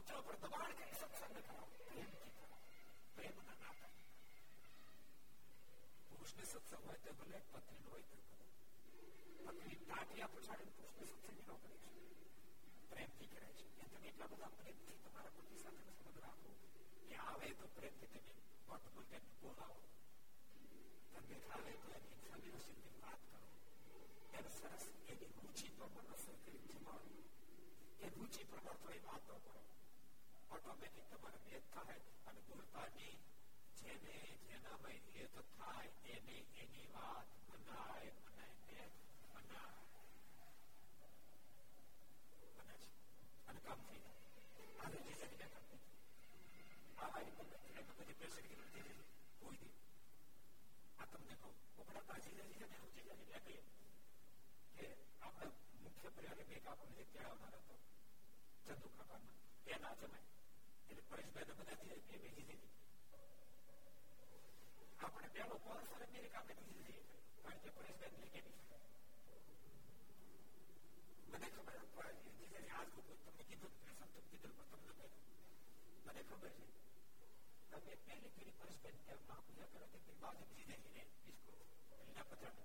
પરિવારમાં પુત્ર પર દબાણ કરી સત્સંગ કરો પ્રેમથી કરો પ્રેમના નાતા પુરુષને સત્સંગ હોય તો ભલે પત્ની હોય તો કરો પત્ની ટાટિયા પછાડીને પુરુષને સત્સંગ ન કરી શકે પ્રેમથી કરાય છે એ તમે એટલા બધા પ્રેમથી તમારા પતિ સાથે સંબંધ રાખો કે આવે તો પ્રેમથી તમે પટ બોલને બોલાવો તમને આવે તો એની સામે સિદ્ધિ વાત કરો એને સરસ એની રુચિ પ્રમાણે રસોઈ કરી જમાડો એ રુચિ પ્રમાણે થોડી વાતો કરો ઓટોમેટિક તમારે ભેદ થાય અને બોલતાની જેને જેનામાં હેત થાય એને એની વાત મનાય મનાય ભેદ મનાય બને છે અને કામ થઈ જાય આજે જે જઈને કરતી આ મારી પદ્ધતિ બધી પ્રેશર કરી દીધી કોઈ દી આ તમને કહું ઉપરા તાજી જતી છે ને ઊંચી જતી એટલે કહીએ કે આપણે મુખ્ય પ્રયાગે બે કાપડ જે ત્યાં આવનાર હતો ચંદુ કાકામાં એના જમાય એટલે પરેશભાઈ બધાથી બે ભેગી દીધી આપણે પેલો પર્સ અને બે આપણે દીધી દીધી કારણ કે પરેશભાઈ લઈ ગઈ મને ખબર યાદ મૂકો તમને કીધું તમને કીધું પણ તમને કહ્યું મને ખબર છે તમે પહેલી પેલી પરેશભાઈ ત્યાં મહાપૂજા કરો કે બાજુ બીજી જઈને ઇસકો લીલા પથરા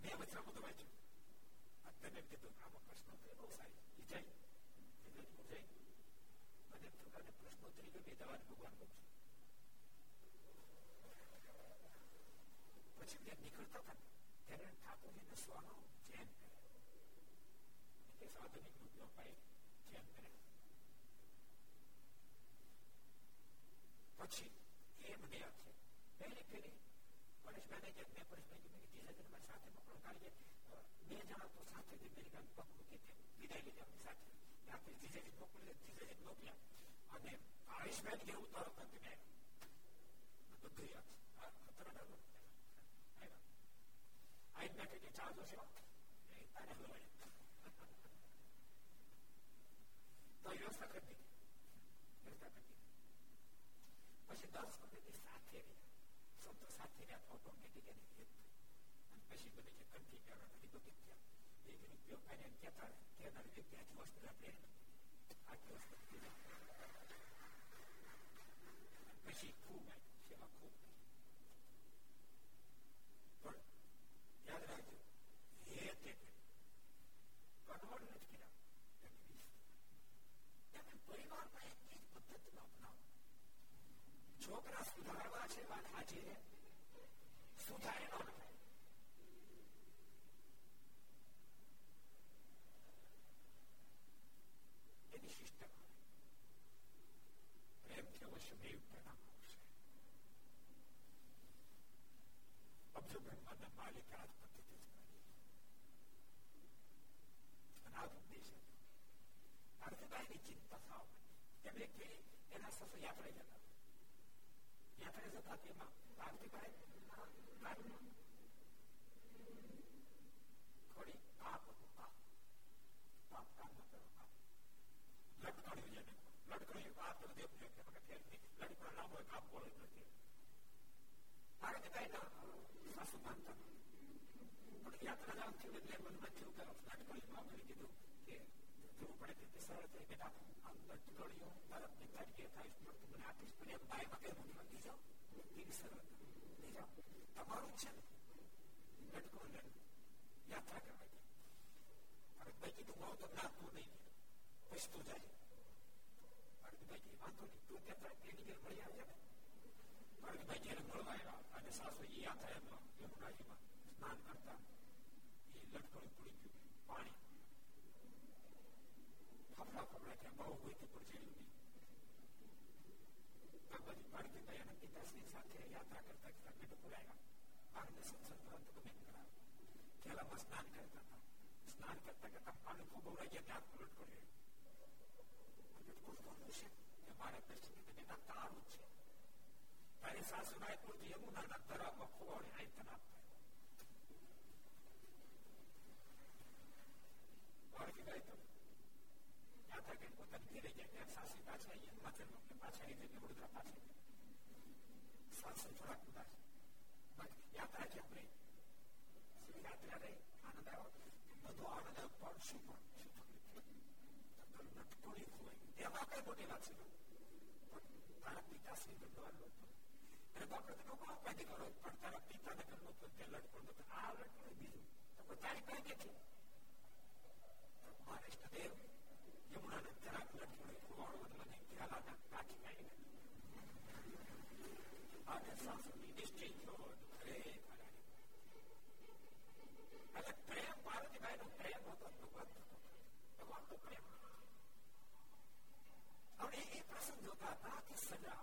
મેં વચરા બધું વાંચ્યું અત્યારે એમ કીધું આમાં પ્રશ્નો બહુ સારી જાય જાય જઈ અને પ્રકારને પ્રશ્નોત્તરી જો બે દવા ભગવાન બહુ છે પછી ત્યાં નીકળતા હતા ત્યારે ઠાકોરજીને સ્વાનો ચેન કરે સાધુનિક રૂપિયો પાઈ ચેન કરે પછી એ મને યાદ છે પહેલી ફેરી પરેશભાઈ કે મેં પરેશભાઈ મેં કીધું છે તમારી સાથે પકડો કાઢીએ બે જણા તો સાથે જ અમેરિકા પગ મૂકી તે વિદાય લીધી આપણી સાથે આપણે જીજેજી મોકલી જીજેજી મોકલ્યા અને પરેશભાઈ જે ઉતારો હતો તમે બધું યાદ તરત આવ્યા આઈ બેઠે કે ચા જોશે તારે હલવાય તો વ્યવસ્થા કરી દીધી વ્યવસ્થા કરી દીધી પછી દસ વખત સાથે રહ્યા સંતો સાથે રહ્યા ઓટોમેટિક એની હિત અને પછી બધી જે કંઠી કરવા બધી બધી થયા એક રૂપિયો કાઢે કહેતા કહેનાર વ્યક્તિ આખી વસ્તુ આપણે આખી વસ્તુ પછી ખૂબ આવી સેવા ખૂબ પણ યાદ રાખજો હે તે કનવડ નથી કર્યા પરિવારમાં એક જ પદ્ધતિનો અપનાવો છોકરા સુધારવા છે વાત સાચી છે સુધારે ન એની સિસ્ટમ પ્રેમથી અવશ્ય મેં અબજો બ્રહ્માંડના માલિક આ જ પદ્ધતિ જ કરી અને આ ઉપદેશ ભારતીભાઈની ચિંતા થાવ એમ એક એના સસુ યાત્રા જતા યાત્રા જતા તેમાં ભારતીભાઈ થોડી પાપ પાપ પાપ કામ ન કરો પાપ લટકણી જેને લટકણી પાપ તો દેવ ને કે ફેર નહીં લટકણ ના હોય કાપ બોલે નથી ભારતીભાઈ ના સાસુ માનતા પણ યાત્રા જામ થયું એટલે મનમાં થયું કે લટકણી માં મને કીધું કે જોવું પડે કે સરળ થઈ બેટા આમ લટકણીઓ તરફ ને તરીકે થાય પણ તું મને આપીશ પણ એમ બાય વગેરે મને લખી જાઓ એવી સરળ લઈ જાઓ તમારું છે ને લટકો લે યાત્રા કરવા ગઈ હવે ભાઈ કીધું હું તો ના તું નહીં પછતો જાય ભારતીભાઈ વાંધો નહીં તું ત્યાં એની ઘેર મળી આવે ને ભારતીભાઈ જયારે મળવા આવ્યા અને સાસુ એ યાત્રામાં યમુનાજીમાં સ્નાન કરતા એ લટકણી પડી ગયું પાણી ફફડા ફફડા ત્યાં બહુ હોય તો પણ ચડ્યું નહીં આ બધી ભારતીભાઈ અને પિતાશ્રી સાથે યાત્રા કરતા કરતા બેટો બોલાયા આગળ સત્સંગ ગ્રંથ ગમે કરાવે ખેલામાં સ્નાન કરતા હતા સ્નાન કરતા કરતા પાણી ખૂબ ઉડાઈ ગયા ત્યાં પલટ પડ્યો છે કે મારા દર્શન બેટા તારું છે તારી સાસુ ના પૂરતી યમુનાના તરામાં ખોવાડે આઈ તને આપતા ભારતીભાઈ તો યાત્રા કરી પોતાની ઘેરે ગયા ત્યાં સાસુ પાછા આવી હિમાચલ પાછા આવી જઈને વડોદરા પાછા સાસુ થોડાક ઉદાસ બાકી યાત્રા કેમ રહી યાત્રા રહી આનંદ આવ્યો બધો આનંદ આવ્યો પણ શું પણ નટકોડી ખોવાઈ એમાં કઈ મોટી વાત છે પણ તારા પિતાશ્રી ભગવાન હતો અને બાપડે તો લોકો અપાધી કરો પણ તારા પિતાને ઘરનો તો તે લટકો નતો આ લટકો બીજું તો તારી કઈ કેટલી મારે ઇષ્ટદેવ યમુનાને જરાક લટકો ખોવાડો મને ખ્યાલ આના કાઢી કાઢી અને સાસુની નિશ્ચય થયો અરે એટલે પ્રેમ પાર્વતીભાઈ નો પ્રેમ હતો ભગવાન ભગવાન તો પ્રેમ હવે એ પ્રસંગ જોતા હતા કે સજા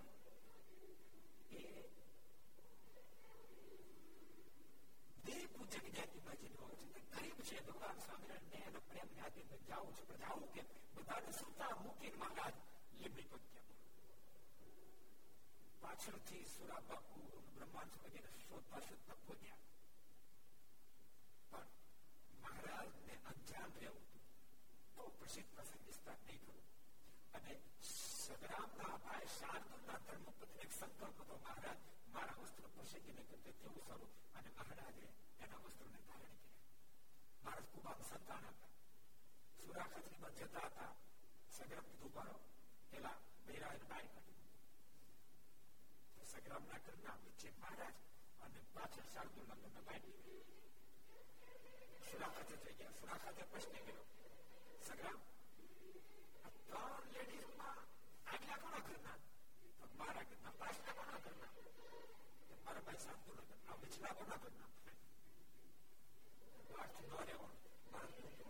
દેહ પૂજક જાતિમાં જેનો છે ગરીબ છે ભગવાન સ્વામિનારાયણ એનો પ્રેમ જાતિ જાવું છે પણ જાવું કે બધાને સુતા મૂકીને મહારાજ લીમડી પગ્યા પાછળથી સુરા બાપુ બ્રહ્માંડ વગેરે શોધતા શોધતા પહોંચ્યા પણ મહારાજ ને અંજાન રહેવું તો પ્રસિદ્ધ પ્રસંગ વિસ્તાર નહીં કરું અને સંગ્રામના ભાઈ શાર્દુલના ધર્મપત્ની એક સંકલ્પ હતો મહારાજ મારા વસ્ત્ર પ્રસિદ્ધિને કરતે કેવું સારું અને મહારાજે એના વસ્ત્રોને ધારણ કર્યા મહારાજ કુબાબ સંતાન હતા સુરા ખત્રીમાં જતા હતા સંગ્રામ કીધું ઉભા પેલા બૈરાજ બહાર કાઢ્યું સંગ્રામ ના કરના વચ્ચે મહારાજ અને પાછળ શાર્દુલના ઘરના બહાર નીકળ્યા સુરા ખાતે થઈ ગયા સુરા ખાતે પ્રશ્ન કર્યો સંગ્રામ ત્રણ લેડીઝમાં આગલા કોના ઘરના મારા ઘરના પાછલા કોના ઘરના મારા ભાઈ શાંતુ ના ઘરના વિછલા કોના ઘરના વાર્થ ન રહેવાનું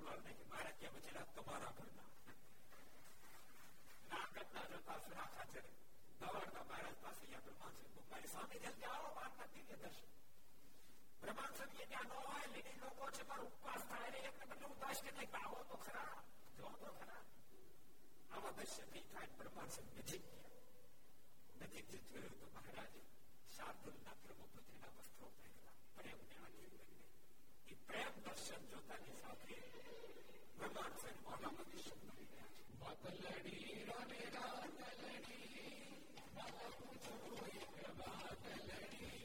મારા ત્યાં વિછલા તમારા ઘરના ના ઘટના જતા સુરા ખાતે દવાડતા મહારાજ પાસે અહીંયા બ્રહ્માંડ મારી સ્વામી જલ્દી આવો વાત નથી કે દર્શન બ્રહ્માંડ સ્વામી ત્યાં ન હોય લેડી લોકો છે મારો ઉપવાસ થાય એમને બદલે ઉદાસ કે નહીં આવો તો ખરા જો તો ખરા આવા દર્શન નહીં થાય બ્રહ્માંડ નજીક ગયા નજીક જે જોયું તો મહારાજે શાર્દુલના બ્રહ્મપુત્રીના વસ્ત્રો પહેરેલા પ્રેમને આખી લઈને એ પ્રેમ દર્શન જોતાની સાથે બ્રહ્માંડ સ્વામી મોઢામાં વિશ્વ મળી ગયા છે મતલડી રાને રાતલડી બાબા પૂછો એક બાતલડી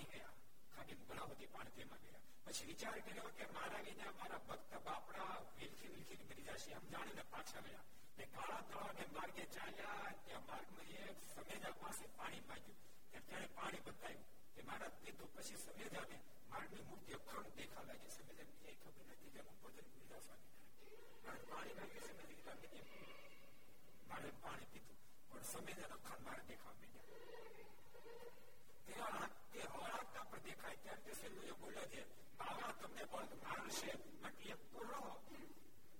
પાણી ગયા ખાડીમાં ગળા સુધી પાણી તેમાં ગયા પછી વિચાર કર્યો કે મારા વિના મારા ભક્ત બાપડા વિલખી વિલખી મરી જશે આમ જાણીને પાછા ગયા તે કાળા તળાવને માર્ગે ચાલ્યા ત્યાં માર્ગમાં એક સમેજા પાસે પાણી માંગ્યું ત્યારે પાણી બતાવ્યું કે મારા પીધું પછી સમેજાને માર્ગની મૂર્તિ અખંડ દેખા લાગી સમેજા એ ખબર નથી કે હું ભજન લીધા સ્વામી પાણી માંગે સમેજા મારે પાણી પીધું પણ સંવેદન અખંડ મારે દેખાવા માંડ્યા તે હળાકતા પર દેખાય ત્યારે તે સેલુએ બોલ્યા છે બાવા તમને બળ મારશે એટલે પૂરો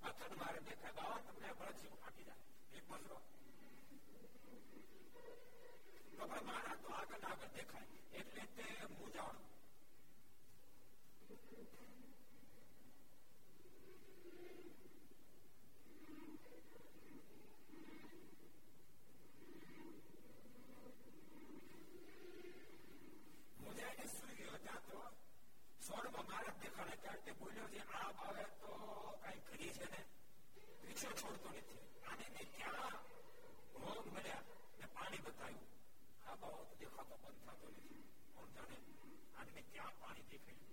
અખંડ મારે દેખાય બાવા તમને બળ જીવ ફાટી જાય એ બસરો બાબા મારા તો આગળ આગળ દેખાય એટલે તે મૂંઝાણું સ્વર્ણમાં મહારાજ દેખાડે ત્યારે તે બોલ્યો છે આ ભાવે તો કઈ કરી છે ને પીછો છોડતો નથી આને મેં ક્યાં ભોગ મળ્યા ને પાણી બતાવ્યું આ ભાવ તો દેખાતો બંધ થતો નથી કોણ જાણે આને મેં ક્યાં પાણી દેખાયું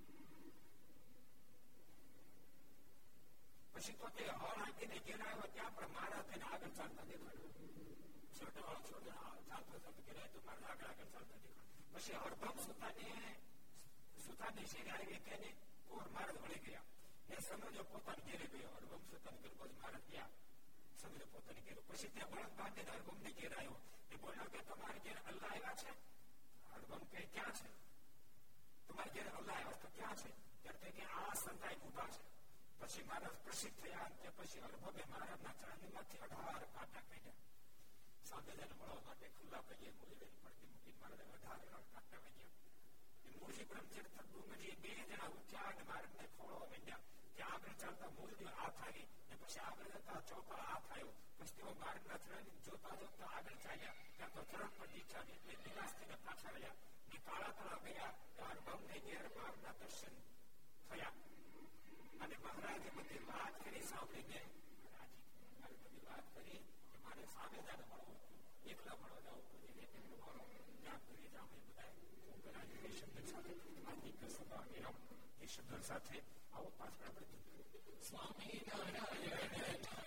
પછી તો તે હળ હાકીને ઘેર આવ્યો ત્યાં પણ મહારાજ તેને આગળ ચાલતા દેખાડ્યો છોટો હળ છોટો ચાલતો ચાલતો ઘેર તો મારા આગળ આગળ ચાલતા દેખાડ્યો પછી હરભમ સુતાને સુતાને શેરી આવી તેને કોર મહારાજ વળી ગયા એ સમજો પોતાને ઘેરે ગયો હરભમ સુતાને ઘેર પછી મહારાજ ગયા સમજો પોતાને ઘેર પછી ત્યાં બળદ બાંધે હરભમ ને ઘેર આવ્યો એ બોલ્યો કે તમારે ઘેર અલ્લાહ આવ્યા છે હરભમ કે ક્યાં છે તમારે ઘેર અલ્લાહ આવ્યા તો ક્યાં છે ત્યારે કે આ સંતાઈ ઉભા છે પછી મહારાજ પ્રસિદ્ધ થયા તે પછી હરભમે મહારાજના ચાંદીમાંથી અઢાર કાંટા કાઢ્યા સામે જઈને મળવા માટે ખુલ્લા પૈયે મૂલી પડતી મૂકી મહારાજે અઢાર કાંટા વાગ્યા મૂળજી બ્રહ્મચર્ય ડુંગરી બે જણા ઉઠ્યા અને માર્ગને ખોળવા માંડ્યા ત્યાં આગળ ચાલતા મૂળજી હાથ આવી ને પછી આગળ જતા ચોપા હાથ આવ્યો પછી તેઓ માર્ગના ચરણ જોતા જોતા આગળ ચાલ્યા ત્યાં તો ચરણ પર દીક્ષા એટલે નિરાશ થઈને પાછા રહ્યા ને કાળા તળા ગયા ત્યાર બમને ઘેર માર્ગના દર્શન થયા અને મહારાજે બધી વાત કરી સાંભળીને રાજી બધી વાત કરી કે મારે સામે જાને મળવું એકલા મળવા જવું પડે એટલે મળો ત્યાં કરી જામ એ બધા એ શબ્દ સાથે આર્થિક સભા વિરામ એ શબ્દ સાથે આવો પાછળ આપણે સ્વામી નારાયણ નારાયણ